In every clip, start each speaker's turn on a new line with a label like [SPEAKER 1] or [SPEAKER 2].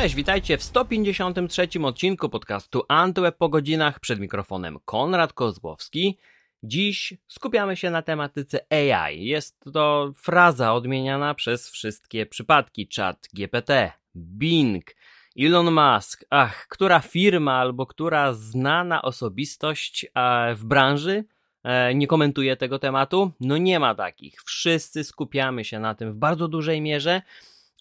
[SPEAKER 1] cześć, witajcie w 153 odcinku podcastu Antyweb po godzinach przed mikrofonem Konrad Kozłowski. Dziś skupiamy się na tematyce AI. Jest to fraza odmieniana przez wszystkie przypadki. Chat GPT, Bing, Elon Musk. Ach, która firma albo która znana osobistość w branży e, nie komentuje tego tematu? No nie ma takich. Wszyscy skupiamy się na tym w bardzo dużej mierze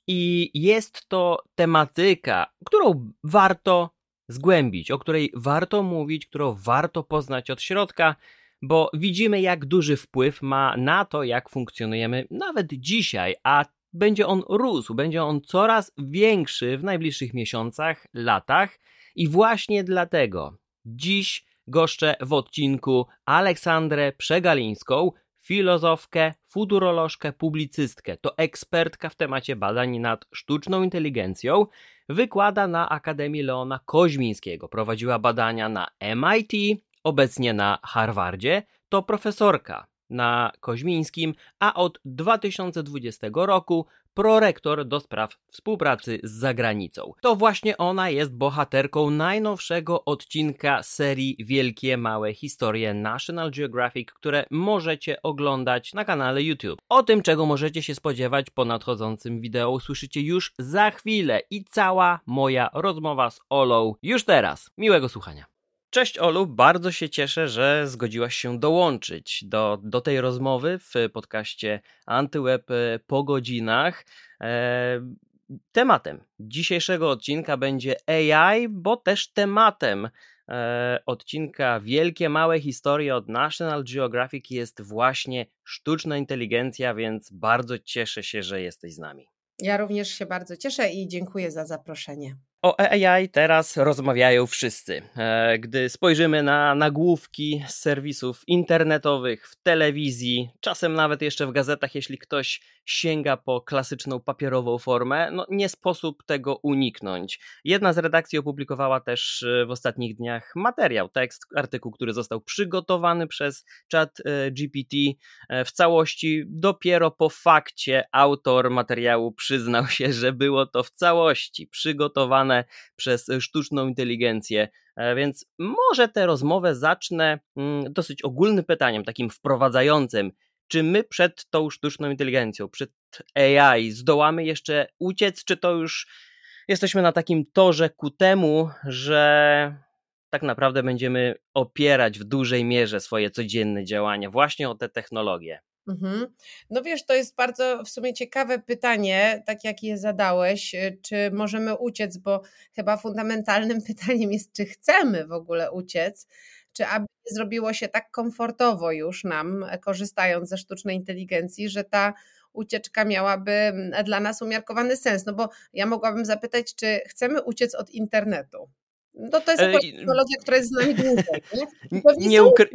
[SPEAKER 1] i jest to tematyka, którą warto zgłębić, o której warto mówić, którą warto poznać od środka, bo widzimy, jak duży wpływ ma na to, jak funkcjonujemy nawet dzisiaj, a będzie on rósł, będzie on coraz większy w najbliższych miesiącach, latach. I właśnie dlatego dziś goszczę w odcinku Aleksandrę Przegalińską, filozofkę, futurolożkę, publicystkę. To ekspertka w temacie badań nad sztuczną inteligencją. Wykłada na Akademii Leona Koźmińskiego. Prowadziła badania na MIT, obecnie na Harvardzie. To profesorka na Koźmińskim, a od 2020 roku prorektor do spraw współpracy z zagranicą. To właśnie ona jest bohaterką najnowszego odcinka serii Wielkie Małe Historie National Geographic, które możecie oglądać na kanale YouTube. O tym, czego możecie się spodziewać po nadchodzącym wideo, usłyszycie już za chwilę i cała moja rozmowa z Olą już teraz. Miłego słuchania. Cześć Olu, bardzo się cieszę, że zgodziłaś się dołączyć do, do tej rozmowy w podcaście Antyweb po godzinach. E, tematem dzisiejszego odcinka będzie AI, bo też tematem e, odcinka Wielkie Małe Historie od National Geographic jest właśnie sztuczna inteligencja, więc bardzo cieszę się, że jesteś z nami.
[SPEAKER 2] Ja również się bardzo cieszę i dziękuję za zaproszenie.
[SPEAKER 1] O AI teraz rozmawiają wszyscy. E, gdy spojrzymy na nagłówki z serwisów internetowych, w telewizji, czasem nawet jeszcze w gazetach, jeśli ktoś sięga po klasyczną papierową formę, no nie sposób tego uniknąć. Jedna z redakcji opublikowała też e, w ostatnich dniach materiał, tekst, artykuł, który został przygotowany przez chat e, GPT w całości. Dopiero po fakcie autor materiału przyznał się, że było to w całości przygotowane przez sztuczną inteligencję. E, więc może tę rozmowę zacznę mm, dosyć ogólnym pytaniem, takim wprowadzającym. Czy my przed tą sztuczną inteligencją, przed AI zdołamy jeszcze uciec, czy to już jesteśmy na takim torze ku temu, że tak naprawdę będziemy opierać w dużej mierze swoje codzienne działania właśnie o te technologie? Mhm.
[SPEAKER 2] No wiesz, to jest bardzo w sumie ciekawe pytanie, tak jak je zadałeś, y, czy możemy uciec, bo chyba fundamentalnym pytaniem jest, czy chcemy w ogóle uciec, czy aby zrobiło się tak komfortowo już nam, e, korzystając ze sztucznej inteligencji, że ta ucieczka miałaby mm, dla nas umiarkowany sens. No bo ja mogłabym zapytać, czy chcemy uciec od internetu. No to jest technologia, która jest z nami dłużej. Nie, nie ukry...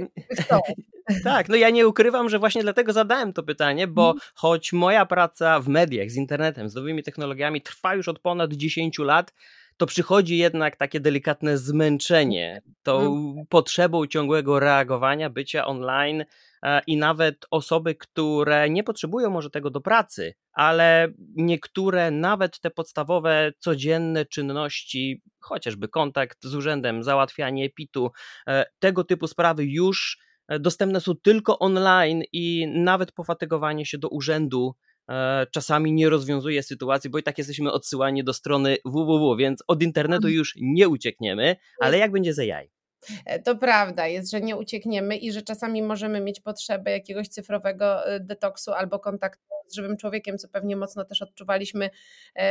[SPEAKER 1] Tak, no ja nie ukrywam, że właśnie dlatego zadałem to pytanie, bo hmm. choć moja praca w mediach, z internetem, z nowymi technologiami trwa już od ponad 10 lat, to przychodzi jednak takie delikatne zmęczenie tą hmm. potrzebą ciągłego reagowania, bycia online e, i nawet osoby, które nie potrzebują może tego do pracy, ale niektóre nawet te podstawowe, codzienne czynności, chociażby kontakt z urzędem, załatwianie PIT-u, e, tego typu sprawy już dostępne są tylko online i nawet pofatygowanie się do urzędu e, czasami nie rozwiązuje sytuacji, bo i tak jesteśmy odsyłani do strony www, więc od internetu mhm. już nie uciekniemy, ale jak będzie z AI?
[SPEAKER 2] E, to prawda jest, że nie uciekniemy i że czasami możemy mieć potrzebę jakiegoś cyfrowego e, detoksu albo kontaktu z żywym człowiekiem, co pewnie mocno też odczuwaliśmy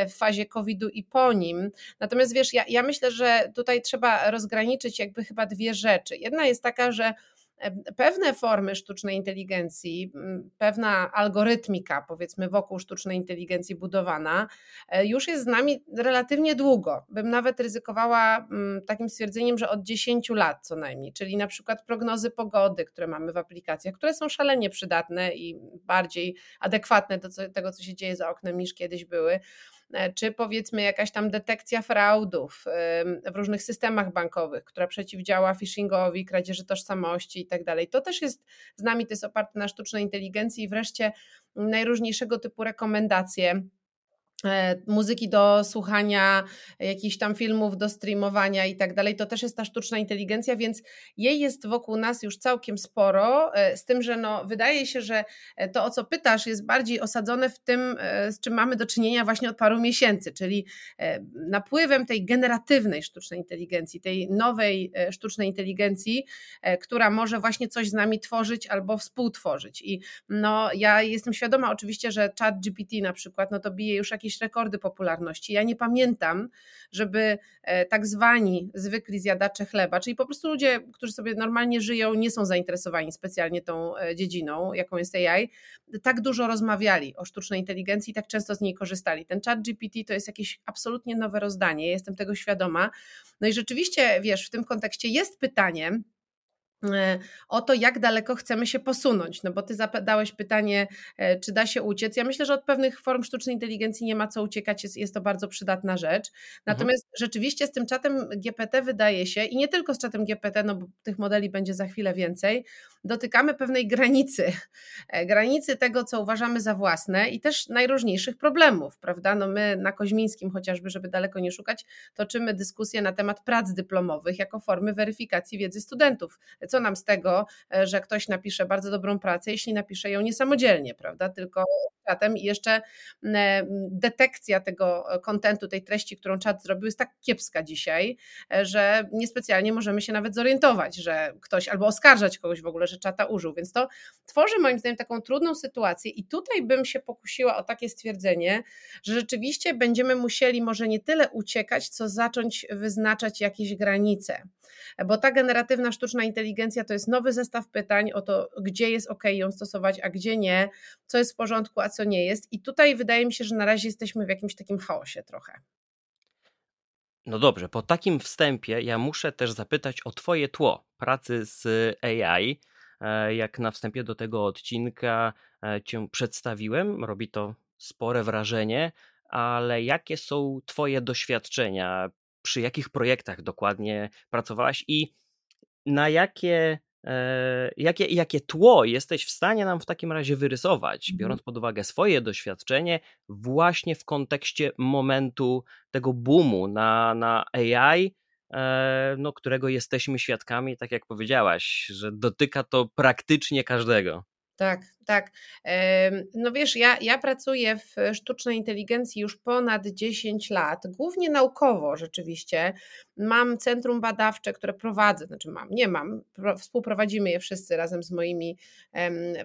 [SPEAKER 2] w fazie COVID-u i po nim. Natomiast wiesz, ja, ja myślę, że tutaj trzeba rozgraniczyć jakby chyba dwie rzeczy. Jedna jest taka, że pewne formy sztucznej inteligencji, pewna algorytmika, powiedzmy, wokół sztucznej inteligencji budowana, e, już jest z nami relatywnie długo. Bym nawet ryzykowała takim stwierdzeniem, że od 10 lat co najmniej, czyli na przykład prognozy pogody, które mamy w aplikacjach, które są szalenie przydatne i bardziej adekwatne do tego, co się dzieje za oknem niż kiedyś były. E, czy powiedzmy jakaś tam detekcja fraudów w różnych systemach bankowych, która przeciwdziała phishingowi, kradzieży tożsamości i tak dalej. To też jest z nami, to jest oparte na sztucznej inteligencji i wreszcie najróżniejszego typu rekomendacje muzyki do słuchania, jakichś tam filmów do streamowania i tak dalej, to też jest ta sztuczna inteligencja, więc jej jest wokół nas już całkiem sporo, e, z tym, że no, wydaje się, że e, to o co pytasz jest bardziej osadzone w tym, z czym mamy do czynienia właśnie od paru miesięcy, czyli napływem tej generatywnej sztucznej inteligencji, tej nowej sztucznej inteligencji, która może właśnie coś z nami tworzyć albo współtworzyć. I no ja jestem świadoma oczywiście, że chat GPT na przykład, no to bije już jakieś jakieś rekordy popularności. Ja nie pamiętam, żeby e, tak zwani zwykli zjadacze chleba, czyli po prostu ludzie, którzy sobie normalnie żyją, nie są zainteresowani specjalnie tą e, dziedziną, jaką jest AI, tak dużo rozmawiali o sztucznej inteligencji i tak często z niej korzystali. Ten chat GPT to jest jakieś absolutnie nowe rozdanie, jestem tego świadoma. No i rzeczywiście, wiesz, w tym kontekście jest pytanie, o to, jak daleko chcemy się posunąć. No bo ty zadałeś pytanie, e, czy da się uciec. Ja myślę, że od pewnych form sztucznej inteligencji nie ma co uciekać, jest, jest to bardzo przydatna rzecz. Mhm. Natomiast mhm. rzeczywiście z tym czatem GPT wydaje się, i nie tylko z czatem GPT, no bo tych modeli będzie za chwilę więcej, dotykamy pewnej granicy. E, granicy tego, co uważamy za własne i też najróżniejszych problemów, prawda? No my na Koźmińskim chociażby, żeby daleko nie szukać, toczymy dyskusję na temat prac dyplomowych jako formy weryfikacji wiedzy studentów co nam z tego, e, że ktoś napisze bardzo dobrą pracę, jeśli napisze ją niesamodzielnie, prawda? Tylko czatem i jeszcze detekcja tego kontentu, tej treści, którą czat zrobił, jest tak kiepska dzisiaj, e, że niespecjalnie możemy się nawet zorientować, że ktoś albo oskarżać kogoś w ogóle, że czata użył. Więc to tworzy moim zdaniem taką trudną sytuację i tutaj bym się pokusiła o takie stwierdzenie, że rzeczywiście będziemy musieli może nie tyle uciekać, co zacząć wyznaczać jakieś granice. Bo ta generatywna sztuczna inteligencja to jest nowy zestaw pytań o to, gdzie jest ok ją stosować, a gdzie nie, co jest w porządku, a co nie jest. I tutaj wydaje mi się, że na razie jesteśmy w jakimś takim chaosie trochę.
[SPEAKER 1] No dobrze, po takim wstępie ja muszę też zapytać o Twoje tło pracy z AI. E, jak na wstępie do tego odcinka e, Cię przedstawiłem, robi to spore wrażenie, ale jakie są Twoje doświadczenia? Przy jakich projektach dokładnie pracowałaś i na jakie E, jakie, jakie tło jesteś w stanie nam w takim razie wyrysować, mhm. biorąc pod uwagę swoje doświadczenie, właśnie w kontekście momentu tego boomu na, na AI, e, no, którego jesteśmy świadkami, tak jak powiedziałaś, że dotyka to praktycznie każdego.
[SPEAKER 2] Tak, tak. No wiesz, ja, ja pracuję w sztucznej inteligencji już ponad 10 lat, głównie naukowo rzeczywiście. Mam centrum badawcze, które prowadzę, znaczy mam, nie mam, współprowadzimy je wszyscy razem z moimi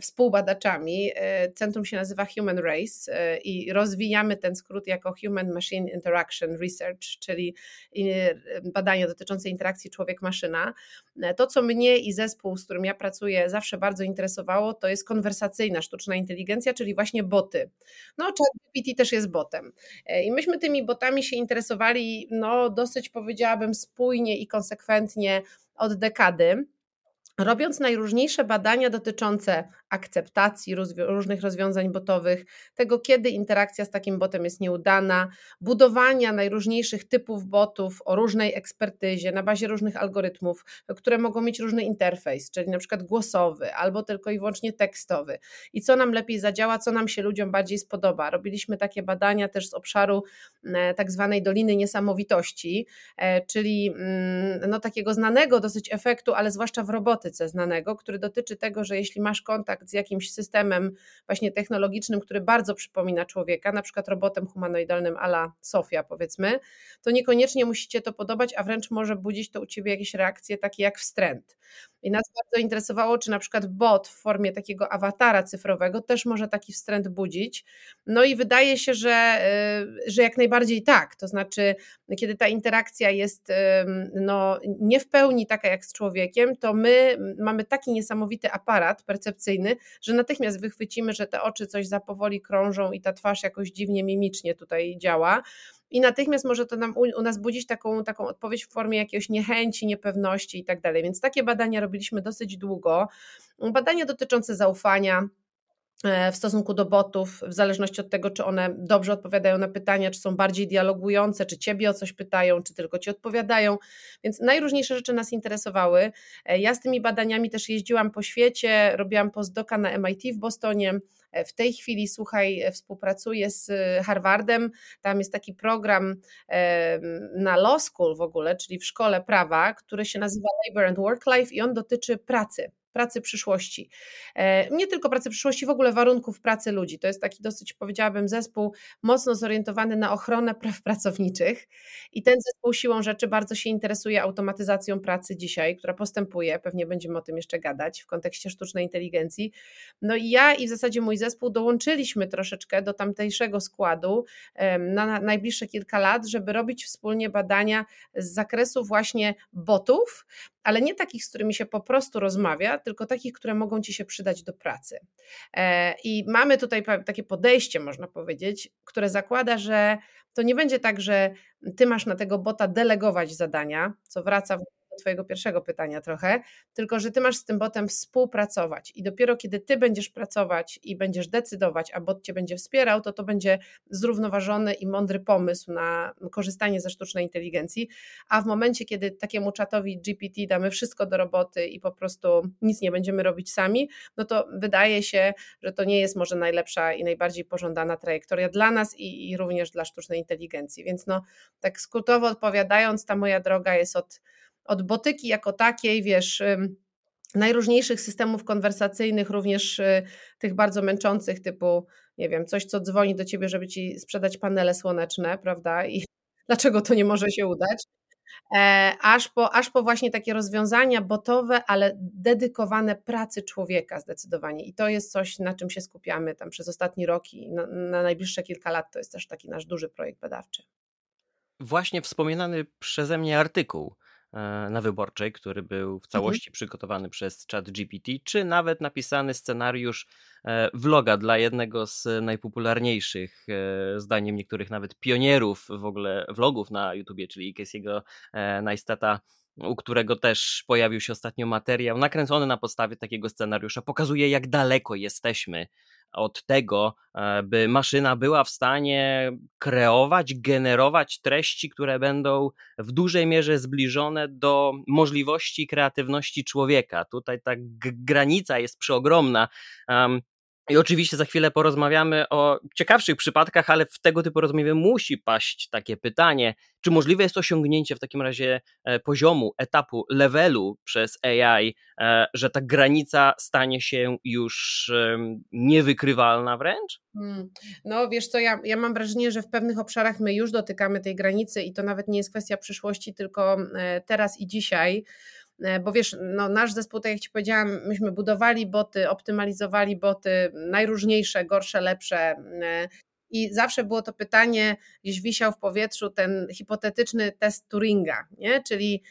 [SPEAKER 2] współbadaczami. E, centrum się nazywa Human Race e, i rozwijamy ten skrót jako Human Machine Interaction Research, czyli badania dotyczące interakcji człowiek-maszyna. E, to, co mnie i zespół, z którym ja pracuję, zawsze bardzo interesowało, to jest konwersacja konwersacyjna sztuczna inteligencja, czyli właśnie boty. No, ChatGPT też jest botem. E, I myśmy tymi botami się interesowali, no, dosyć powiedziałabym spójnie i konsekwentnie od dekady robiąc najróżniejsze badania dotyczące akceptacji różnych rozwiązań botowych, tego kiedy interakcja z takim botem jest nieudana, budowania najróżniejszych typów botów o różnej ekspertyzie na bazie różnych algorytmów, które mogą mieć różny interfejs, czyli na przykład głosowy albo tylko i wyłącznie tekstowy. I co nam lepiej zadziała, co nam się ludziom bardziej spodoba. Robiliśmy takie badania też z obszaru e, tak zwanej Doliny Niesamowitości, e, czyli mm, no, takiego znanego dosyć efektu, ale zwłaszcza w robotyce znanego, który dotyczy tego, że jeśli masz kontakt kontakt z jakimś systemem właśnie technologicznym, który bardzo przypomina człowieka, na przykład robotem humanoidalnym ala Sofia powiedzmy, to niekoniecznie musicie to podobać, a wręcz może budzić to u Ciebie jakieś reakcje takie jak wstręt. I nas bardzo interesowało, czy na przykład bot w formie takiego awatara cyfrowego też może taki wstręt budzić. No i wydaje się, że, y, że jak najbardziej tak. To znaczy, kiedy ta interakcja jest no, nie w pełni taka jak z człowiekiem, to my mamy taki niesamowity aparat percepcyjny, że natychmiast wychwycimy, że te oczy coś za powoli krążą i ta twarz jakoś dziwnie mimicznie tutaj działa i natychmiast może to nam u, nas budzić taką, taką odpowiedź w formie jakiejś niechęci, niepewności i tak dalej. Więc takie badania robiliśmy dosyć długo. Badania dotyczące zaufania, w stosunku do botów, w zależności od tego, czy one dobrze odpowiadają na pytania, czy są bardziej dialogujące, czy ciebie o coś pytają, czy tylko ci odpowiadają. Więc najróżniejsze rzeczy nas interesowały. E, ja z tymi badaniami też jeździłam po świecie, robiłam postdoka na MIT w Bostonie. W tej chwili, słuchaj, współpracuję z Harvardem. Tam jest taki program na law school w ogóle, czyli w szkole prawa, który się nazywa Labor and Work Life i on dotyczy pracy pracy przyszłości. E, nie tylko pracy przyszłości, w ogóle warunków pracy ludzi. To jest taki dosyć, powiedziałabym, zespół mocno zorientowany na ochronę praw pracowniczych i ten zespół siłą rzeczy bardzo się interesuje automatyzacją pracy dzisiaj, która postępuje, pewnie będziemy o tym jeszcze gadać w kontekście sztucznej inteligencji. No i ja i w zasadzie mój zespół dołączyliśmy troszeczkę do tamtejszego składu na najbliższe kilka lat, żeby robić wspólnie badania z zakresu właśnie botów, ale nie takich, z którymi się po prostu rozmawia, tylko takich, które mogą ci się przydać do pracy. E, I mamy tutaj takie podejście, można powiedzieć, które zakłada, że to nie będzie tak, że ty masz na tego bota delegować zadania, co wraca w do Twojego pierwszego pytania trochę, tylko że Ty masz z tym botem współpracować i dopiero kiedy Ty będziesz pracować i będziesz decydować, a bot Cię będzie wspierał, to to będzie zrównoważony i mądry pomysł na korzystanie ze sztucznej inteligencji, a w momencie, kiedy takiemu czatowi GPT damy wszystko do roboty i po prostu nic nie będziemy robić sami, no to wydaje się, że to nie jest może najlepsza i najbardziej pożądana trajektoria dla nas i, i również dla sztucznej inteligencji. Więc no, tak skrótowo odpowiadając, ta moja droga jest od od botyki jako takiej, wiesz, najróżniejszych systemów konwersacyjnych, również y, tych bardzo męczących, typu, nie wiem, coś, co dzwoni do ciebie, żeby ci sprzedać panele słoneczne, prawda? I dlaczego to nie może się udać? E, aż po, aż po właśnie takie rozwiązania botowe, ale dedykowane pracy człowieka zdecydowanie. I to jest coś, na czym się skupiamy tam przez ostatni rok i na, na najbliższe kilka lat. To jest też taki nasz duży projekt badawczy.
[SPEAKER 1] Właśnie wspominany przeze mnie artykuł na wyborczej, który był w mhm. całości mhm. przygotowany przez Chat GPT, czy nawet napisany scenariusz e, vloga dla jednego z najpopularniejszych, e, zdaniem niektórych nawet pionierów w ogóle vlogów na YouTubie, czyli Casey'ego Neistata u którego też pojawił się ostatnio materiał, nakręcony na podstawie takiego scenariusza, pokazuje, jak daleko jesteśmy od tego, e, by maszyna była w stanie kreować, generować treści, które będą w dużej mierze zbliżone do możliwości kreatywności człowieka. Tutaj ta granica jest przeogromna. I oczywiście za chwilę porozmawiamy o ciekawszych przypadkach, ale w tego typu rozmowie musi paść takie pytanie, czy możliwe jest osiągnięcie w takim razie e, poziomu, etapu, levelu przez AI, e, że ta granica stanie się już niewykrywalna wręcz? Hmm.
[SPEAKER 2] No wiesz co, ja, ja mam wrażenie, że w pewnych obszarach my już dotykamy tej granicy i to nawet nie jest kwestia przyszłości, tylko e, teraz i dzisiaj. E, bo wiesz, no nasz zespół, tak jak Ci powiedziałam, myśmy budowali boty, optymalizowali boty, najróżniejsze, gorsze, lepsze e, i zawsze było to pytanie, gdzieś wisiał w powietrzu ten hipotetyczny test Turinga, nie? czyli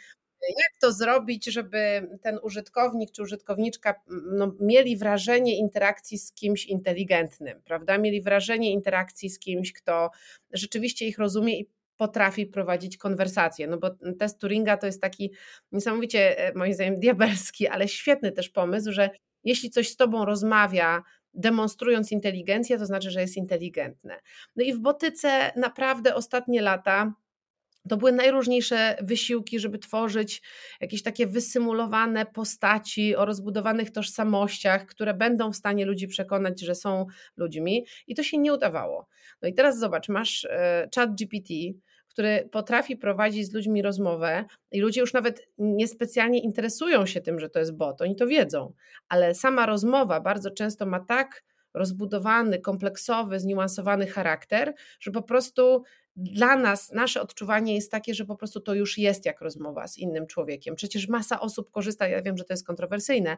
[SPEAKER 2] jak to zrobić, żeby ten użytkownik czy użytkowniczka no, mieli wrażenie interakcji z kimś inteligentnym, prawda? Mieli wrażenie interakcji z kimś, kto rzeczywiście ich rozumie i potrafi prowadzić konwersację. No bo test Turinga to jest taki niesamowicie, e, moim zdaniem, diabelski, ale świetny też pomysł, że jeśli coś z tobą rozmawia, demonstrując inteligencję, to znaczy, że jest inteligentne. No i w botyce naprawdę ostatnie lata to były najróżniejsze wysiłki, żeby tworzyć jakieś takie wysymulowane postaci o rozbudowanych tożsamościach, które będą w stanie ludzi przekonać, że są ludźmi, i to się nie udawało. No i teraz zobacz, masz e, chat GPT, który potrafi prowadzić z ludźmi rozmowę i ludzie już nawet niespecjalnie interesują się tym, że to jest bot, oni to wiedzą, ale sama rozmowa bardzo często ma tak rozbudowany, kompleksowy, zniuansowany charakter, że po prostu dla nas nasze odczuwanie jest takie, że po prostu to już jest jak rozmowa z innym człowiekiem. Przecież masa osób korzysta, ja wiem, że to jest kontrowersyjne,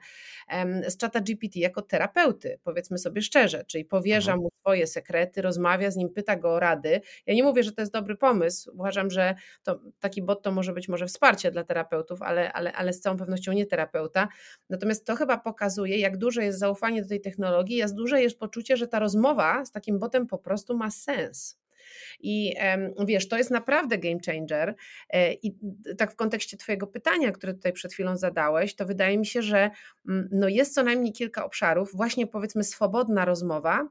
[SPEAKER 2] z czata GPT jako terapeuty, powiedzmy sobie szczerze, czyli powierza mhm. mu swoje sekrety, rozmawia z nim, pyta go o rady. Ja nie mówię, że to jest dobry pomysł, uważam, że to, taki bot to może być może wsparcie dla terapeutów, ale, ale, ale z całą pewnością nie terapeuta. Natomiast to chyba pokazuje, jak duże jest zaufanie do tej technologii, jak duże jest poczucie, że ta rozmowa z takim botem po prostu ma sens. I wiesz, to jest naprawdę game changer. E, I tak w kontekście Twojego pytania, które tutaj przed chwilą zadałeś, to wydaje mi się, że mm, no jest co najmniej kilka obszarów, właśnie powiedzmy swobodna rozmowa,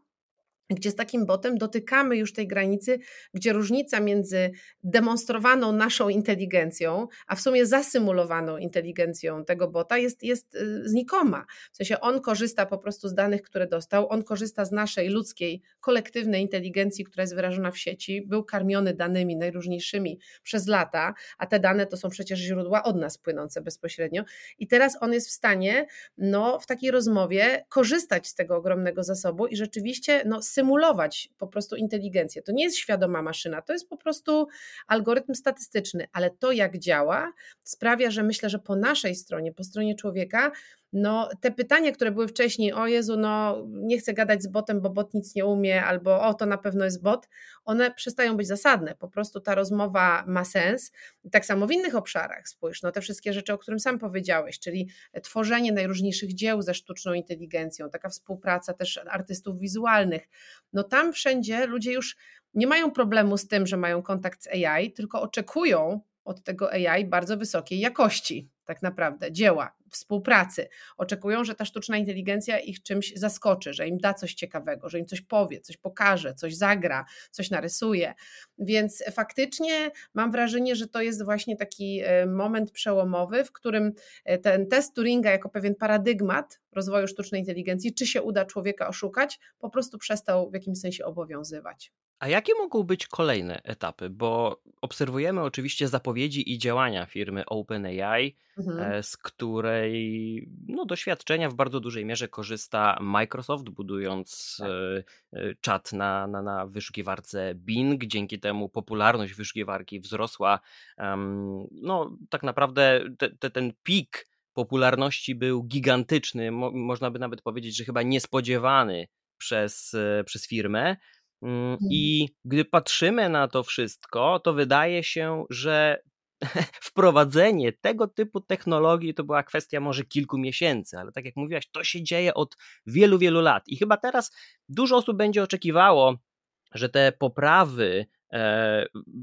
[SPEAKER 2] gdzie z takim botem dotykamy już tej granicy, gdzie różnica między demonstrowaną naszą inteligencją, a w sumie zasymulowaną inteligencją tego bota jest, jest y, znikoma. W sensie on korzysta po prostu z danych, które dostał, on korzysta z naszej ludzkiej, kolektywnej inteligencji, która jest wyrażona w sieci, był karmiony danymi najróżniejszymi przez lata, a te dane to są przecież źródła od nas płynące bezpośrednio i teraz on jest w stanie no, w takiej rozmowie korzystać z tego ogromnego zasobu i rzeczywiście no, symulować po prostu inteligencję. To nie jest świadoma maszyna, to jest po prostu algorytm statystyczny, ale to jak działa sprawia, że myślę, że po naszej stronie, po stronie człowieka, no te pytania, które były wcześniej, o Jezu, no nie chcę gadać z botem, bo bot nic nie umie, albo o to na pewno jest bot, one przestają być zasadne. Po prostu ta rozmowa ma sens. Tak samo w innych obszarach, spójrz, no te wszystkie rzeczy, o którym sam powiedziałeś, czyli tworzenie najróżniejszych dzieł ze sztuczną inteligencją, taka współpraca też artystów wizualnych. No tam wszędzie ludzie już nie mają problemu z tym, że mają kontakt z AI, tylko oczekują od tego AI bardzo wysokiej jakości, tak naprawdę, dzieła, współpracy. Oczekują, że ta sztuczna inteligencja ich czymś zaskoczy, że im da coś ciekawego, że im coś powie, coś pokaże, coś zagra, coś narysuje. Więc faktycznie mam wrażenie, że to jest właśnie taki e, moment przełomowy, w którym e, ten test Turinga jako pewien paradygmat rozwoju sztucznej inteligencji, czy się uda człowieka oszukać, po prostu przestał w jakimś sensie obowiązywać.
[SPEAKER 1] A jakie mogą być kolejne etapy? Bo obserwujemy oczywiście zapowiedzi i działania firmy OpenAI, mhm. E, z której no, doświadczenia w bardzo dużej mierze korzysta Microsoft, budując tak. E, e, czat na, na, na wyszukiwarce Bing. Dzięki temu popularność wyszukiwarki wzrosła. No, tak naprawdę te, te, ten pik popularności był gigantyczny. Mo, można by nawet powiedzieć, że chyba niespodziewany przez, przez firmę. Mm, mhm. I gdy patrzymy na to wszystko, to wydaje się, że wprowadzenie tego typu technologii to była kwestia może kilku miesięcy, ale tak jak mówiłaś, to się dzieje od wielu, wielu lat. I chyba teraz dużo osób będzie oczekiwało, że te poprawy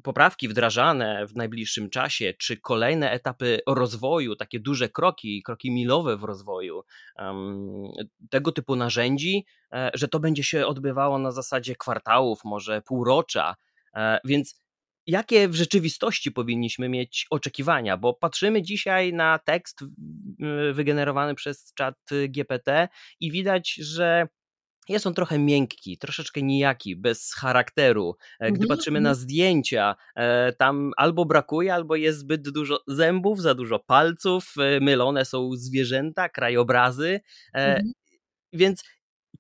[SPEAKER 1] poprawki wdrażane w najbliższym czasie, czy kolejne etapy rozwoju, takie duże kroki, kroki milowe w rozwoju tego typu narzędzi, e, że to będzie się odbywało na zasadzie kwartałów, może półrocza. E, więc jakie w rzeczywistości powinniśmy mieć oczekiwania? Bo patrzymy dzisiaj na tekst wygenerowany przez czat GPT i widać, że jest on trochę miękki, troszeczkę nijaki, bez charakteru. E, gdy mhm, patrzymy na mhm. zdjęcia, e, tam albo brakuje, albo jest zbyt dużo zębów, za dużo palców, e, mylone są zwierzęta, krajobrazy. Mhm. Więc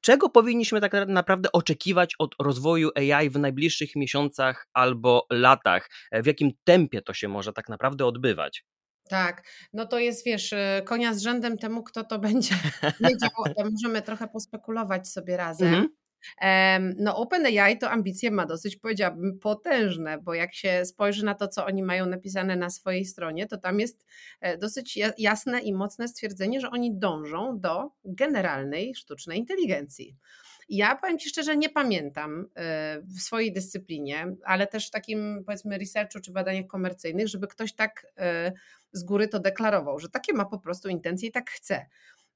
[SPEAKER 1] czego powinniśmy tak naprawdę oczekiwać od rozwoju AI w najbliższych miesiącach albo latach? W jakim tempie to się może tak naprawdę odbywać?
[SPEAKER 2] Tak, no to jest, wiesz, y, konia z rzędem temu, kto to będzie wiedział, to możemy trochę pospekulować sobie razem. Mhm. No, OpenAI to ambicje ma dosyć, powiedziałabym, potężne, bo jak się spojrzy na to, co oni mają napisane na swojej stronie, to tam jest e, dosyć jasne i mocne stwierdzenie, że oni dążą do generalnej sztucznej inteligencji. Ja powiem Ci szczerze, nie pamiętam y, w swojej dyscyplinie, ale też w takim powiedzmy researchu czy badaniach komercyjnych, żeby ktoś tak y, z góry to deklarował, że takie ma po prostu intencje i tak chce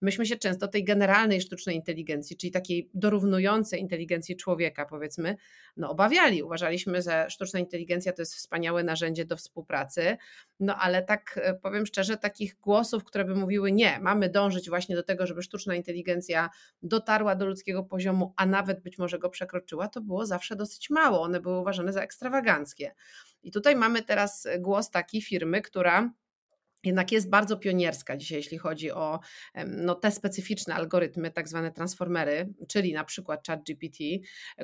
[SPEAKER 2] myśmy się często tej generalnej sztucznej inteligencji, czyli takiej dorównującej inteligencji człowieka, powiedzmy, no obawiali. Uważaliśmy, że sztuczna inteligencja to jest wspaniałe narzędzie do współpracy, no ale tak e, powiem szczerze, takich głosów, które by mówiły nie, mamy dążyć właśnie do tego, żeby sztuczna inteligencja dotarła do ludzkiego poziomu, a nawet być może go przekroczyła, to było zawsze dosyć mało. One były uważane za ekstrawaganckie. I tutaj mamy teraz głos takiej firmy, która jednak jest bardzo pionierska dzisiaj, jeśli chodzi o no, te specyficzne algorytmy, tak zwane transformery, czyli na przykład ChatGPT,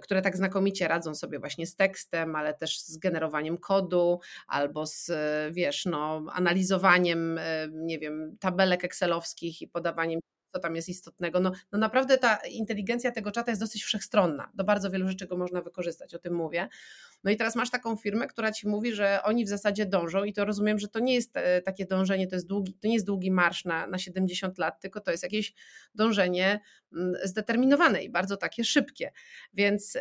[SPEAKER 2] które tak znakomicie radzą sobie właśnie z tekstem, ale też z generowaniem kodu albo z, wiesz, no, analizowaniem, nie wiem, tabelek excelowskich i podawaniem co tam jest istotnego. No, no naprawdę ta inteligencja tego czata jest dosyć wszechstronna. Do bardzo wielu rzeczy go można wykorzystać, o tym mówię. No i teraz masz taką firmę, która ci mówi, że oni w zasadzie dążą i to rozumiem, że to nie jest e, takie dążenie, to, jest długi, to nie jest długi marsz na, na 70 lat, tylko to jest jakieś dążenie mm, zdeterminowane i bardzo takie szybkie. Więc y,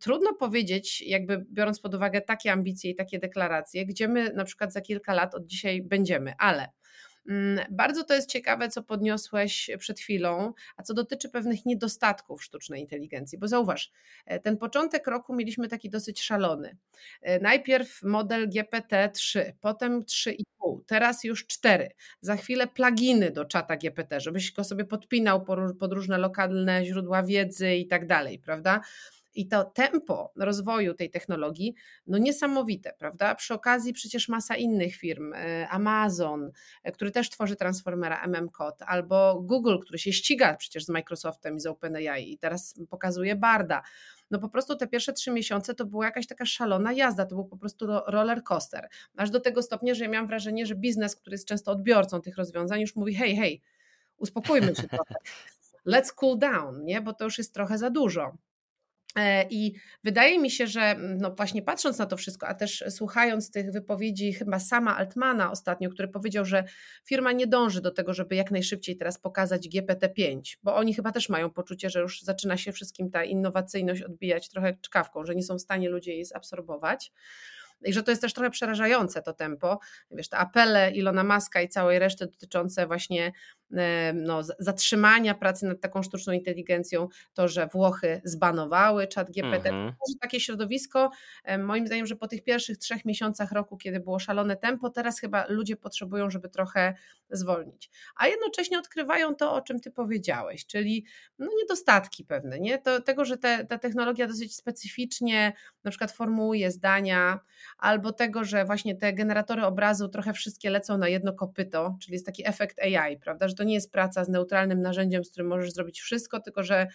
[SPEAKER 2] trudno powiedzieć, jakby biorąc pod uwagę takie ambicje i takie deklaracje, gdzie my na przykład za kilka lat od dzisiaj będziemy, ale bardzo to jest ciekawe, co podniosłeś przed chwilą, a co dotyczy pewnych niedostatków sztucznej inteligencji, bo zauważ, e, ten początek roku mieliśmy taki dosyć szalony. E, najpierw model GPT-3, potem 3,5, teraz już 4. Za chwilę pluginy do czata GPT, żebyś go sobie podpinał pod różne lokalne źródła wiedzy i tak dalej, prawda? I to tempo rozwoju tej technologii, no niesamowite, prawda? Przy okazji przecież masa innych firm, e, Amazon, e, który też tworzy transformera MMCode, albo Google, który się ściga przecież z Microsoftem i z OpenAI i teraz pokazuje Barda. No po prostu te pierwsze trzy miesiące to była jakaś taka szalona jazda, to był po prostu roller coaster. Aż do tego stopnia, że ja miałam wrażenie, że biznes, który jest często odbiorcą tych rozwiązań, już mówi: hej, hej, uspokójmy się trochę. Let's cool down, nie? bo to już jest trochę za dużo. E, I wydaje mi się, że mm, no właśnie patrząc na to wszystko, a też słuchając tych wypowiedzi chyba sama Altmana ostatnio, który powiedział, że firma nie dąży do tego, żeby jak najszybciej teraz pokazać GPT-5, bo oni chyba też mają poczucie, że już zaczyna się wszystkim ta innowacyjność odbijać trochę czkawką, że nie są w stanie ludzie jej zabsorbować i że to jest też trochę przerażające to tempo. Wiesz, te apele Ilona Maska i całej reszty dotyczące właśnie no, zatrzymania pracy nad taką sztuczną inteligencją, to, że Włochy zbanowały czat GPT. Mhm. Takie środowisko, moim zdaniem, że po tych pierwszych trzech miesiącach roku, kiedy było szalone tempo, teraz chyba ludzie potrzebują, żeby trochę zwolnić. A jednocześnie odkrywają to, o czym ty powiedziałeś, czyli no, niedostatki pewne, nie? To, tego, że te, ta technologia dosyć specyficznie na przykład formułuje zdania, albo tego, że właśnie te generatory obrazu trochę wszystkie lecą na jedno kopyto, czyli jest taki efekt AI, prawda, że to nie jest praca z neutralnym narzędziem, z którym możesz zrobić wszystko, tylko że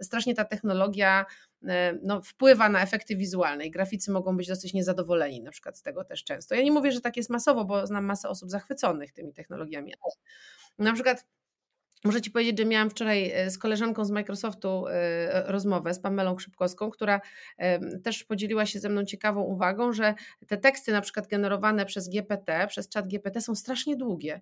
[SPEAKER 2] strasznie ta technologia e, no, wpływa na efekty wizualne i graficy mogą być dosyć niezadowoleni na przykład z tego też często. Ja nie mówię, że tak jest masowo, bo znam masę osób zachwyconych tymi technologiami, na przykład Muszę Ci powiedzieć, że miałam wczoraj e, z koleżanką z Microsoftu e, rozmowę, z Pamelą Krzypkowską, która też podzieliła się ze mną ciekawą uwagą, że te teksty na przykład generowane przez GPT, przez czat GPT są strasznie długie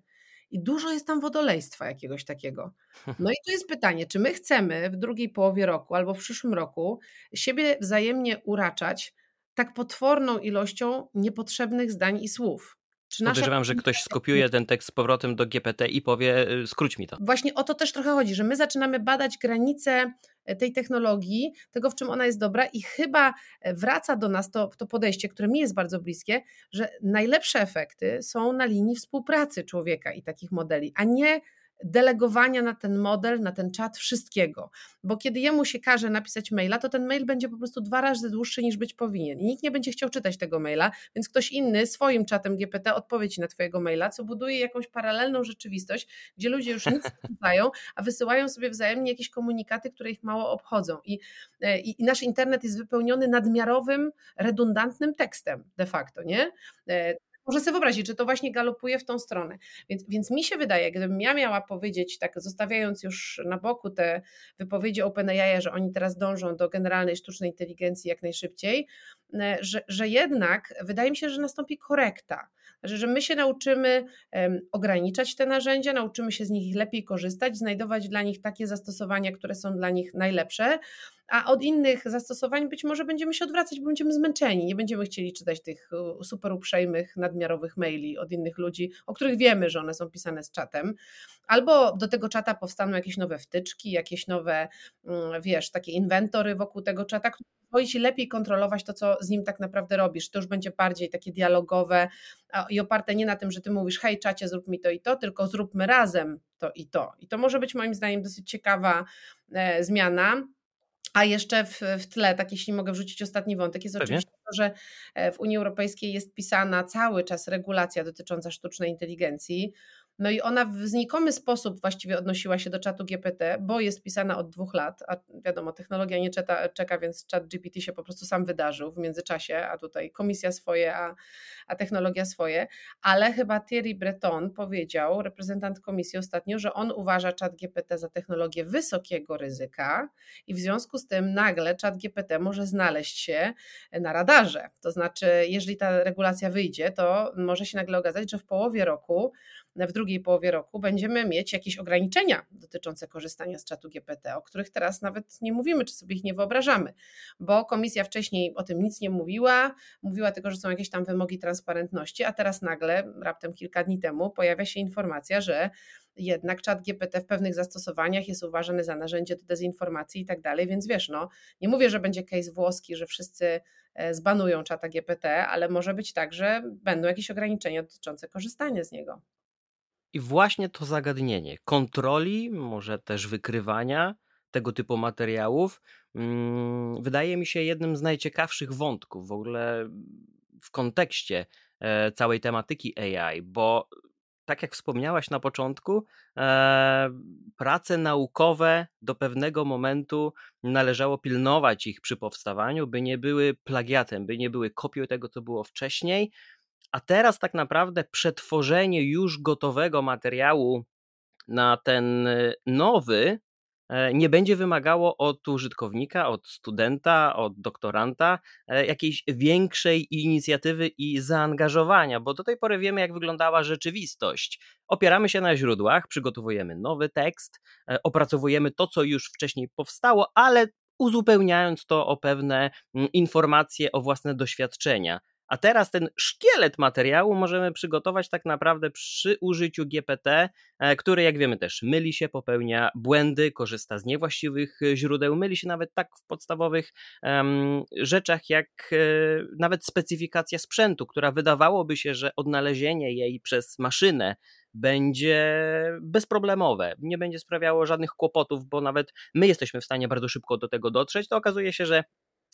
[SPEAKER 2] i dużo jest tam wodolejstwa jakiegoś takiego. No i tu jest pytanie, czy my chcemy w drugiej połowie roku albo w przyszłym roku siebie wzajemnie uraczać tak potworną ilością niepotrzebnych zdań i słów.
[SPEAKER 1] Czy Podejrzewam, że ktoś skopiuje ten tekst z powrotem do GPT i powie, y, skróć mi to.
[SPEAKER 2] Właśnie o to też trochę chodzi, że my zaczynamy badać granice e, tej technologii, tego w czym ona jest dobra i chyba e, wraca do nas to, to podejście, które mi jest bardzo bliskie, że najlepsze efekty są na linii współpracy człowieka i takich modeli, a nie delegowania na ten model, na ten czat wszystkiego. Bo kiedy jemu się każe napisać maila, to ten mail będzie po prostu dwa razy dłuższy niż być powinien. I nikt nie będzie chciał czytać tego maila, więc ktoś inny swoim czatem GPT odpowie ci na twojego maila, co buduje jakąś paralelną rzeczywistość, gdzie ludzie już nic nie czytają, a wysyłają sobie wzajemnie jakieś komunikaty, które ich mało obchodzą. I, e, i, i nasz internet jest wypełniony nadmiarowym, redundantnym tekstem de facto, nie? Może sobie wyobrazić, że to właśnie galopuje w tą stronę. Więc, więc mi się wydaje, gdybym ja miała powiedzieć, tak zostawiając już na boku te wypowiedzi OpenAI, że oni teraz dążą do generalnej sztucznej inteligencji jak najszybciej, e, że, że jednak wydaje mi się, że nastąpi korekta. Że, że my się nauczymy um, ograniczać te narzędzia, nauczymy się z nich lepiej korzystać, znajdować dla nich takie zastosowania, które są dla nich najlepsze, a od innych zastosowań być może będziemy się odwracać, bo będziemy zmęczeni, nie będziemy chcieli czytać tych super uprzejmych, nadmiarowych maili od innych ludzi, o których wiemy, że one są pisane z czatem, albo do tego czata powstaną jakieś nowe wtyczki, jakieś nowe, mm, wiesz, takie inwentory wokół tego czata, pozwoli Ci lepiej kontrolować to, co z nim tak naprawdę robisz. To już będzie bardziej takie dialogowe i oparte nie na tym, że Ty mówisz, hej czacie, zrób mi to i to, tylko zróbmy razem to i to. I to może być moim zdaniem dosyć ciekawa e, zmiana. A jeszcze w, w tle, tak jeśli mogę wrzucić ostatni wątek, jest Pewnie. oczywiście to, że e, w Unii Europejskiej jest pisana cały czas regulacja dotycząca sztucznej inteligencji. No i ona w znikomy sposób właściwie odnosiła się do czatu GPT, bo jest pisana od dwóch lat, a wiadomo, technologia nie czeka, czeka więc czat GPT się po prostu sam wydarzył w międzyczasie, a tutaj komisja swoje, a, a technologia swoje, ale chyba Thierry Breton powiedział, reprezentant komisji ostatnio, że on uważa czat GPT za technologię wysokiego ryzyka i w związku z tym nagle czat GPT może znaleźć się na radarze. To znaczy, jeżeli ta regulacja wyjdzie, to może się nagle okazać, że w połowie roku w drugiej połowie roku będziemy mieć jakieś ograniczenia dotyczące korzystania z czatu GPT, o których teraz nawet nie mówimy, czy sobie ich nie wyobrażamy, bo komisja wcześniej o tym nic nie mówiła, mówiła tylko, że są jakieś tam wymogi transparentności, a teraz nagle, raptem kilka dni temu, pojawia się informacja, że jednak czat GPT w pewnych zastosowaniach jest uważany za narzędzie do dezinformacji i tak dalej, więc wiesz, no, nie mówię, że będzie case włoski, że wszyscy e, zbanują czata GPT, ale może być tak, że będą jakieś ograniczenia dotyczące korzystania z niego.
[SPEAKER 1] I właśnie to zagadnienie kontroli, może też wykrywania tego typu materiałów, mm, wydaje mi się jednym z najciekawszych wątków w ogóle w kontekście e, całej tematyki AI, bo tak jak wspomniałaś na początku, e, prace naukowe do pewnego momentu należało pilnować ich przy powstawaniu, by nie były plagiatem, by nie były kopią tego, co było wcześniej. A teraz tak naprawdę przetworzenie już gotowego materiału na ten e, nowy e, nie będzie wymagało od użytkownika, od studenta, od doktoranta e, jakiejś większej inicjatywy i zaangażowania, bo do tej pory wiemy, jak wyglądała rzeczywistość. Opieramy się na źródłach, przygotowujemy nowy tekst, opracowujemy to, co już wcześniej powstało, ale uzupełniając to o pewne mm, informacje, o własne doświadczenia. A teraz ten szkielet materiału możemy przygotować tak naprawdę przy użyciu GPT, e, który jak wiemy też myli się, popełnia błędy, korzysta z niewłaściwych e, źródeł, myli się nawet tak w podstawowych um, rzeczach jak e, nawet specyfikacja sprzętu, która wydawałoby się, że odnalezienie jej przez maszynę będzie bezproblemowe, nie będzie sprawiało żadnych kłopotów, bo nawet my jesteśmy w stanie bardzo szybko do tego dotrzeć, to okazuje się, że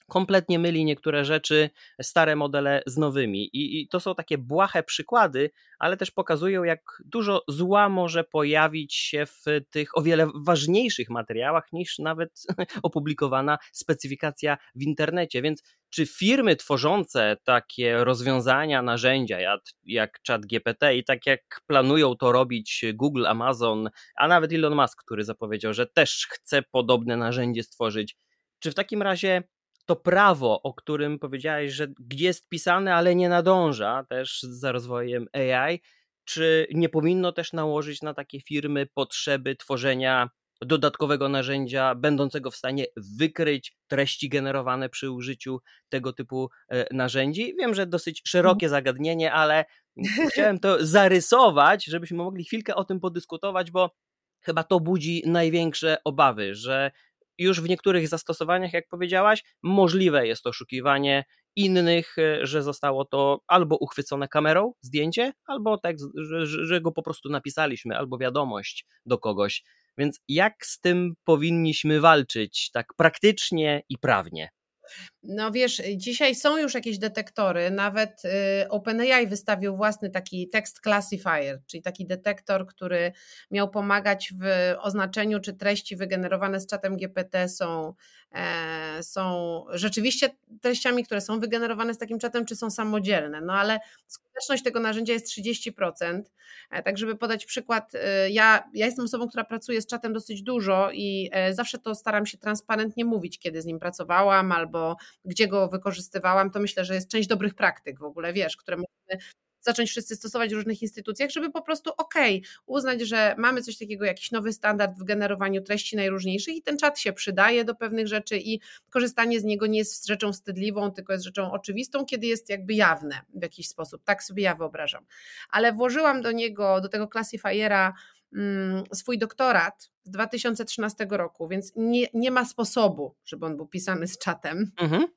[SPEAKER 1] kompletnie myli niektóre rzeczy, stare modele z nowymi. I, I, to są takie błahe przykłady, ale też pokazują, jak dużo zła może pojawić się w tych o wiele ważniejszych materiałach niż nawet opublikowana specyfikacja w internecie. Więc czy firmy tworzące takie rozwiązania, narzędzia jak, jak ChatGPT i tak jak planują to robić Google, Amazon, a nawet Elon Musk, który zapowiedział, że też chce podobne narzędzie stworzyć, czy w takim razie to prawo, o którym powiedziałeś, że jest pisane, ale nie nadąża też za rozwojem AI, czy nie powinno też nałożyć na takie firmy potrzeby tworzenia dodatkowego narzędzia będącego w stanie wykryć treści generowane przy użyciu tego typu e, narzędzi. Wiem, że dosyć szerokie mhm. zagadnienie, ale chciałem to zarysować, żebyśmy mogli chwilkę o tym podyskutować, bo chyba to budzi największe obawy, że już w niektórych zastosowaniach, jak powiedziałaś, możliwe jest oszukiwanie innych, e, że zostało to albo uchwycone kamerą, zdjęcie, albo tak, że, że go po prostu napisaliśmy, albo wiadomość do kogoś. Więc jak z tym powinniśmy walczyć tak praktycznie i prawnie?
[SPEAKER 2] No wiesz, dzisiaj są już jakieś detektory, nawet y, OpenAI wystawił własny taki text classifier, czyli taki detektor, który miał pomagać w oznaczeniu, czy treści wygenerowane z czatem GPT są, e, są rzeczywiście treściami, które są wygenerowane z takim czatem, czy są samodzielne. No ale skuteczność tego narzędzia jest 30%. E, tak, żeby podać przykład, e, ja, ja jestem osobą, która pracuje z czatem dosyć dużo i zawsze to staram się transparentnie mówić, kiedy z nim pracowałam albo gdzie go wykorzystywałam, to myślę, że jest część dobrych praktyk w ogóle, wiesz, które możemy zacząć wszyscy stosować w różnych instytucjach, żeby po prostu ok, uznać, że mamy coś takiego, jakiś nowy standard w generowaniu treści najróżniejszych i ten czat się przydaje do pewnych rzeczy i korzystanie z niego nie jest rzeczą wstydliwą, tylko jest rzeczą oczywistą, kiedy jest jakby jawne w jakiś sposób. Tak sobie ja wyobrażam. Ale włożyłam do niego, do tego classifiera swój doktorat z 2013 roku, więc nie, nie ma sposobu, żeby on był pisany z czatem. Mhm.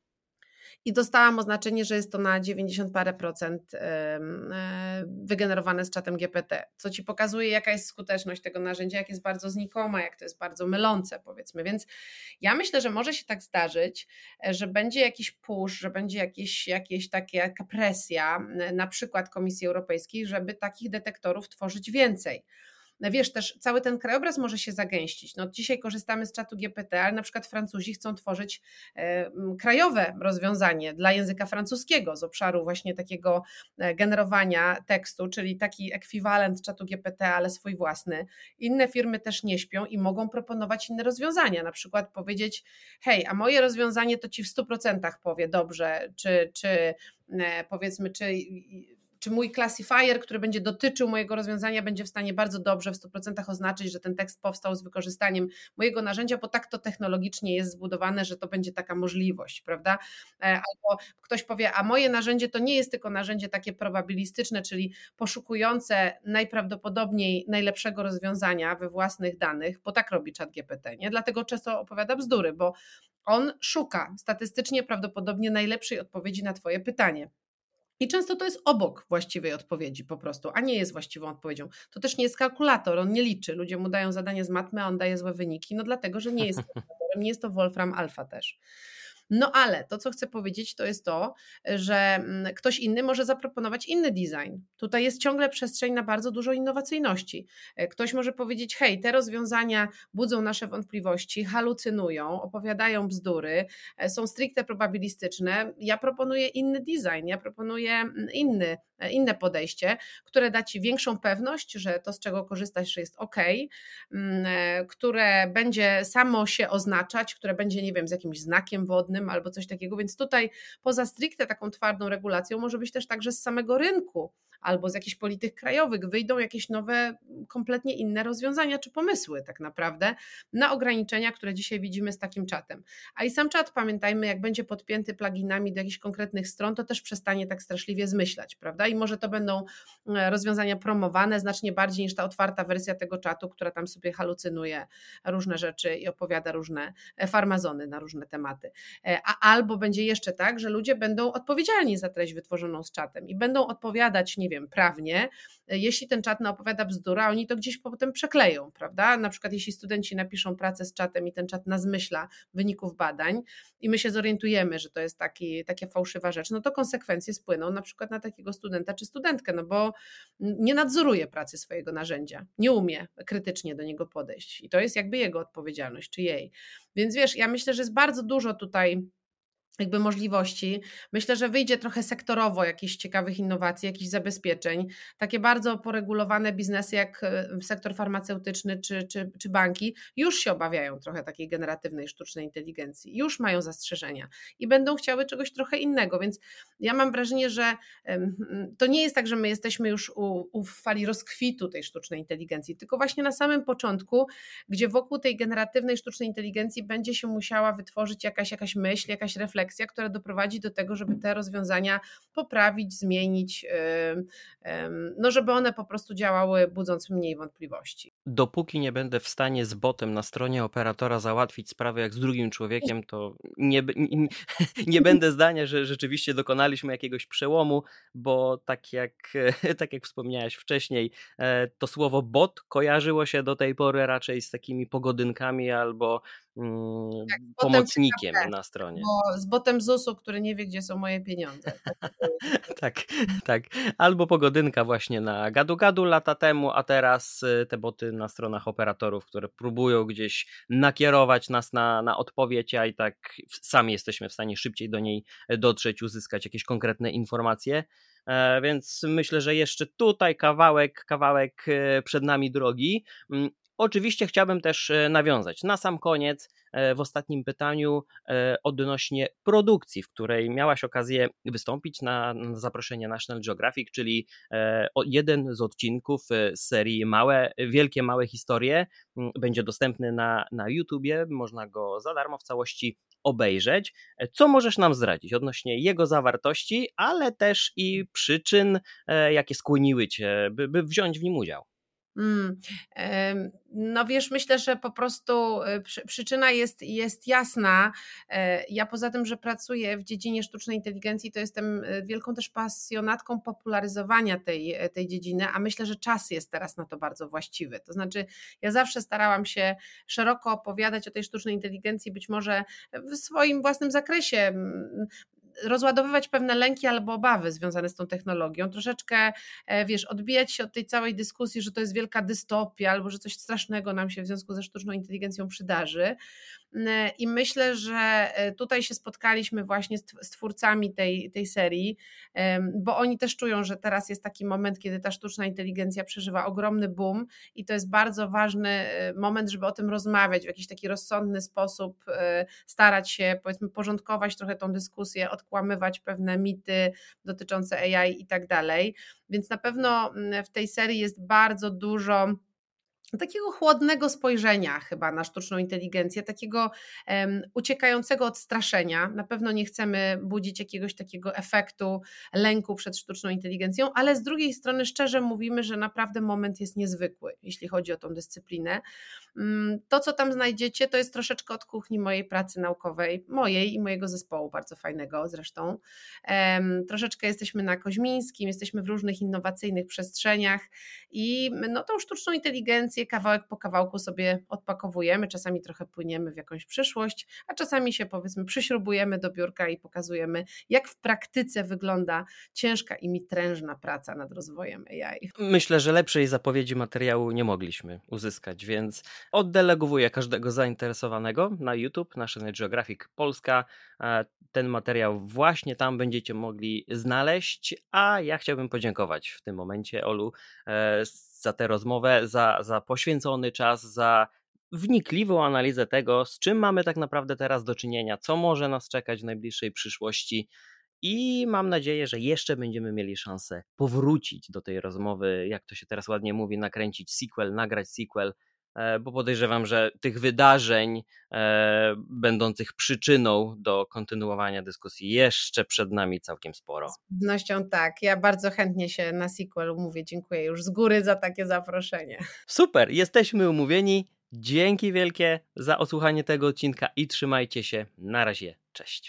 [SPEAKER 2] i dostałam oznaczenie, że jest to na 90 parę procent e, wygenerowane z czatem GPT, co ci pokazuje, jaka jest skuteczność tego narzędzia, jak jest bardzo znikoma, jak to jest bardzo mylące, powiedzmy. Więc ja myślę, że może się tak zdarzyć, e, że będzie jakiś push, że będzie jakieś, jakieś taka presja, na przykład Komisji Europejskiej, żeby takich detektorów tworzyć więcej wiesz, też cały ten krajobraz może się zagęścić. No, dzisiaj korzystamy z czatu GPT, ale na przykład Francuzi chcą tworzyć e, krajowe rozwiązanie dla języka francuskiego z obszaru właśnie takiego e, generowania tekstu, czyli taki ekwiwalent czatu GPT, ale swój własny. Inne firmy też nie śpią i mogą proponować inne rozwiązania, na przykład powiedzieć, hej, a moje rozwiązanie to ci w 100% powie dobrze, czy, czy e, powiedzmy, czy czy mój classifier, który będzie dotyczył mojego rozwiązania, będzie w stanie bardzo dobrze w 100% oznaczyć, że ten tekst powstał z wykorzystaniem mojego narzędzia, bo tak to technologicznie jest zbudowane, że to będzie taka możliwość, prawda? E, albo ktoś powie, a moje narzędzie to nie jest tylko narzędzie takie probabilistyczne, czyli poszukujące najprawdopodobniej najlepszego rozwiązania we własnych danych, bo tak robi chat GPT, nie? Dlatego często opowiada bzdury, bo on szuka statystycznie prawdopodobnie najlepszej odpowiedzi na Twoje pytanie. I często to jest obok właściwej odpowiedzi po prostu, a nie jest właściwą odpowiedzią. To też nie jest kalkulator, on nie liczy. Ludzie mu dają zadanie z matmy, a on daje złe wyniki, no dlatego, że nie jest kalkulatorem, nie jest to Wolfram Alpha też. No ale to, co chcę powiedzieć, to jest to, że mm, ktoś inny może zaproponować inny design. Tutaj jest ciągle przestrzeń na bardzo dużo innowacyjności. E, ktoś może powiedzieć: hej, te rozwiązania budzą nasze wątpliwości, halucynują, opowiadają bzdury, e, są stricte probabilistyczne. Ja proponuję inny design, ja proponuję mm, inny inne podejście, które da Ci większą pewność, że to, z czego korzystasz, jest ok, mm, e, które będzie samo się oznaczać, które będzie, nie wiem, z jakimś znakiem wodnym albo coś takiego. Więc tutaj poza stricte taką twardą regulacją, może być też także z samego rynku albo z jakichś polityk krajowych wyjdą jakieś nowe, kompletnie inne rozwiązania czy pomysły, tak naprawdę, na ograniczenia, które dzisiaj widzimy z takim czatem. A i sam czat, pamiętajmy, jak będzie podpięty pluginami do jakichś konkretnych stron, to też przestanie tak straszliwie zmyślać, prawda? I może to będą e, rozwiązania promowane znacznie bardziej niż ta otwarta wersja tego czatu, która tam sobie halucynuje różne rzeczy i opowiada różne e, farmazony na różne tematy. E, a albo będzie jeszcze tak, że ludzie będą odpowiedzialni za treść wytworzoną z czatem i będą odpowiadać, nie wiem, prawnie, jeśli ten czat opowiada bzdura, oni to gdzieś potem przekleją, prawda? Na przykład jeśli studenci napiszą pracę z czatem i ten czat nazmyśla wyników badań i my się zorientujemy, że to jest taki, taka fałszywa rzecz, no to konsekwencje spłyną na przykład na takiego studenta czy studentkę, no bo nie nadzoruje pracy swojego narzędzia, nie umie krytycznie do niego podejść i to jest jakby jego odpowiedzialność, czy jej. Więc wiesz, ja myślę, że jest bardzo dużo tutaj jakby możliwości. Myślę, że wyjdzie trochę sektorowo jakichś ciekawych innowacji, jakichś zabezpieczeń. Takie bardzo poregulowane biznesy jak e, sektor farmaceutyczny czy, czy, czy banki już się obawiają trochę takiej generatywnej sztucznej inteligencji, już mają zastrzeżenia i będą chciały czegoś trochę innego, więc ja mam wrażenie, że to nie jest tak, że my jesteśmy już u, u fali rozkwitu tej sztucznej inteligencji, tylko właśnie na samym początku, gdzie wokół tej generatywnej sztucznej inteligencji będzie się musiała wytworzyć jakaś, jakaś myśl, jakaś refleksja, refleksja, która doprowadzi do tego, żeby te rozwiązania poprawić, zmienić, no żeby one po prostu działały, budząc mniej wątpliwości.
[SPEAKER 1] Dopóki nie będę w stanie z botem na stronie operatora załatwić sprawy jak z drugim człowiekiem, to nie, nie, nie będę zdania, że rzeczywiście dokonaliśmy jakiegoś przełomu, bo tak jak, tak jak wspomniałeś wcześniej, e, to słowo bot kojarzyło się do tej pory raczej z takimi pogodynkami albo tak, pomocnikiem na stronie.
[SPEAKER 2] Bo z botem ZUS-u, który nie wie, gdzie są moje pieniądze.
[SPEAKER 1] tak, tak. Albo pogodynka właśnie na gadu-gadu lata temu, a teraz y, te boty na stronach operatorów, które próbują gdzieś nakierować nas na, na odpowiedź, a i tak sami jesteśmy w stanie szybciej do niej dotrzeć, uzyskać jakieś konkretne informacje. E, więc myślę, że jeszcze tutaj kawałek, kawałek e, przed nami drogi. Mm, Oczywiście chciałbym też e, nawiązać na sam koniec e, w ostatnim pytaniu e, odnośnie produkcji, w której miałaś okazję wystąpić na, zaproszenie National Geographic, czyli jeden z odcinków z serii Małe, Wielkie Małe Historie będzie dostępny na, na YouTubie, można go za darmo w całości obejrzeć. Co możesz nam zdradzić odnośnie jego zawartości, ale też i przyczyn, jakie skłoniły Cię, by, by wziąć w nim udział?
[SPEAKER 2] Mm, no wiesz, myślę, że po prostu y, przyczyna jest, jest jasna. E, ja poza tym, że pracuję w dziedzinie sztucznej inteligencji, to jestem y, wielką też pasjonatką popularyzowania tej, tej dziedziny, a myślę, że czas jest teraz na to bardzo właściwy. To znaczy, ja zawsze starałam się szeroko opowiadać o tej sztucznej inteligencji, być może w swoim własnym zakresie rozładowywać pewne lęki albo obawy związane z tą technologią, troszeczkę, e, wiesz, odbijać się od tej całej dyskusji, że to jest wielka dystopia albo że coś strasznego nam się w związku ze sztuczną inteligencją przydarzy. I myślę, że e, tutaj się spotkaliśmy właśnie z twórcami tej, tej serii, bo oni też czują, że teraz jest taki moment, kiedy ta sztuczna inteligencja przeżywa ogromny boom i to jest bardzo ważny e, moment, żeby o tym rozmawiać w jakiś taki rozsądny sposób, starać się powiedzmy porządkować trochę tą dyskusję, odkłamywać pewne mity dotyczące AI i tak dalej. Więc na pewno w tej serii jest bardzo dużo takiego chłodnego spojrzenia chyba na sztuczną inteligencję, takiego um, uciekającego od straszenia. Na pewno nie chcemy budzić jakiegoś takiego efektu lęku przed sztuczną inteligencją, ale z drugiej strony szczerze mówimy, że naprawdę moment jest niezwykły, jeśli chodzi o tą dyscyplinę. Um, to, co tam znajdziecie, to jest troszeczkę od kuchni mojej pracy naukowej, mojej i mojego zespołu, bardzo fajnego zresztą. Um, troszeczkę jesteśmy na Koźmińskim, jesteśmy w różnych innowacyjnych przestrzeniach i no, tą sztuczną inteligencję kawałek po kawałku sobie odpakowujemy, czasami trochę płyniemy w jakąś przyszłość, a czasami się powiedzmy przyśrubujemy do biurka i pokazujemy, jak w praktyce wygląda ciężka i mitrężna praca nad rozwojem AI.
[SPEAKER 1] Myślę, że lepszej zapowiedzi materiału nie mogliśmy uzyskać, więc oddelegowuję każdego zainteresowanego na YouTube, National Geographic Polska. E, ten materiał właśnie tam będziecie mogli znaleźć, a ja chciałbym podziękować w tym momencie Olu e, za tę rozmowę, za, za poświęcony czas, za wnikliwą analizę tego, z czym mamy tak naprawdę teraz do czynienia, co może nas czekać w najbliższej przyszłości. I mam nadzieję, że jeszcze będziemy mieli szansę powrócić do tej rozmowy, jak to się teraz ładnie mówi, nakręcić sequel, nagrać sequel bo podejrzewam, że tych wydarzeń e, będących przyczyną do kontynuowania dyskusji jeszcze przed nami całkiem sporo.
[SPEAKER 2] Z pewnością tak. Ja bardzo chętnie się na sequel umówię. Dziękuję już z góry za takie zaproszenie.
[SPEAKER 1] Super, jesteśmy umówieni. Dzięki wielkie za odsłuchanie tego odcinka i trzymajcie się. Na razie. Cześć.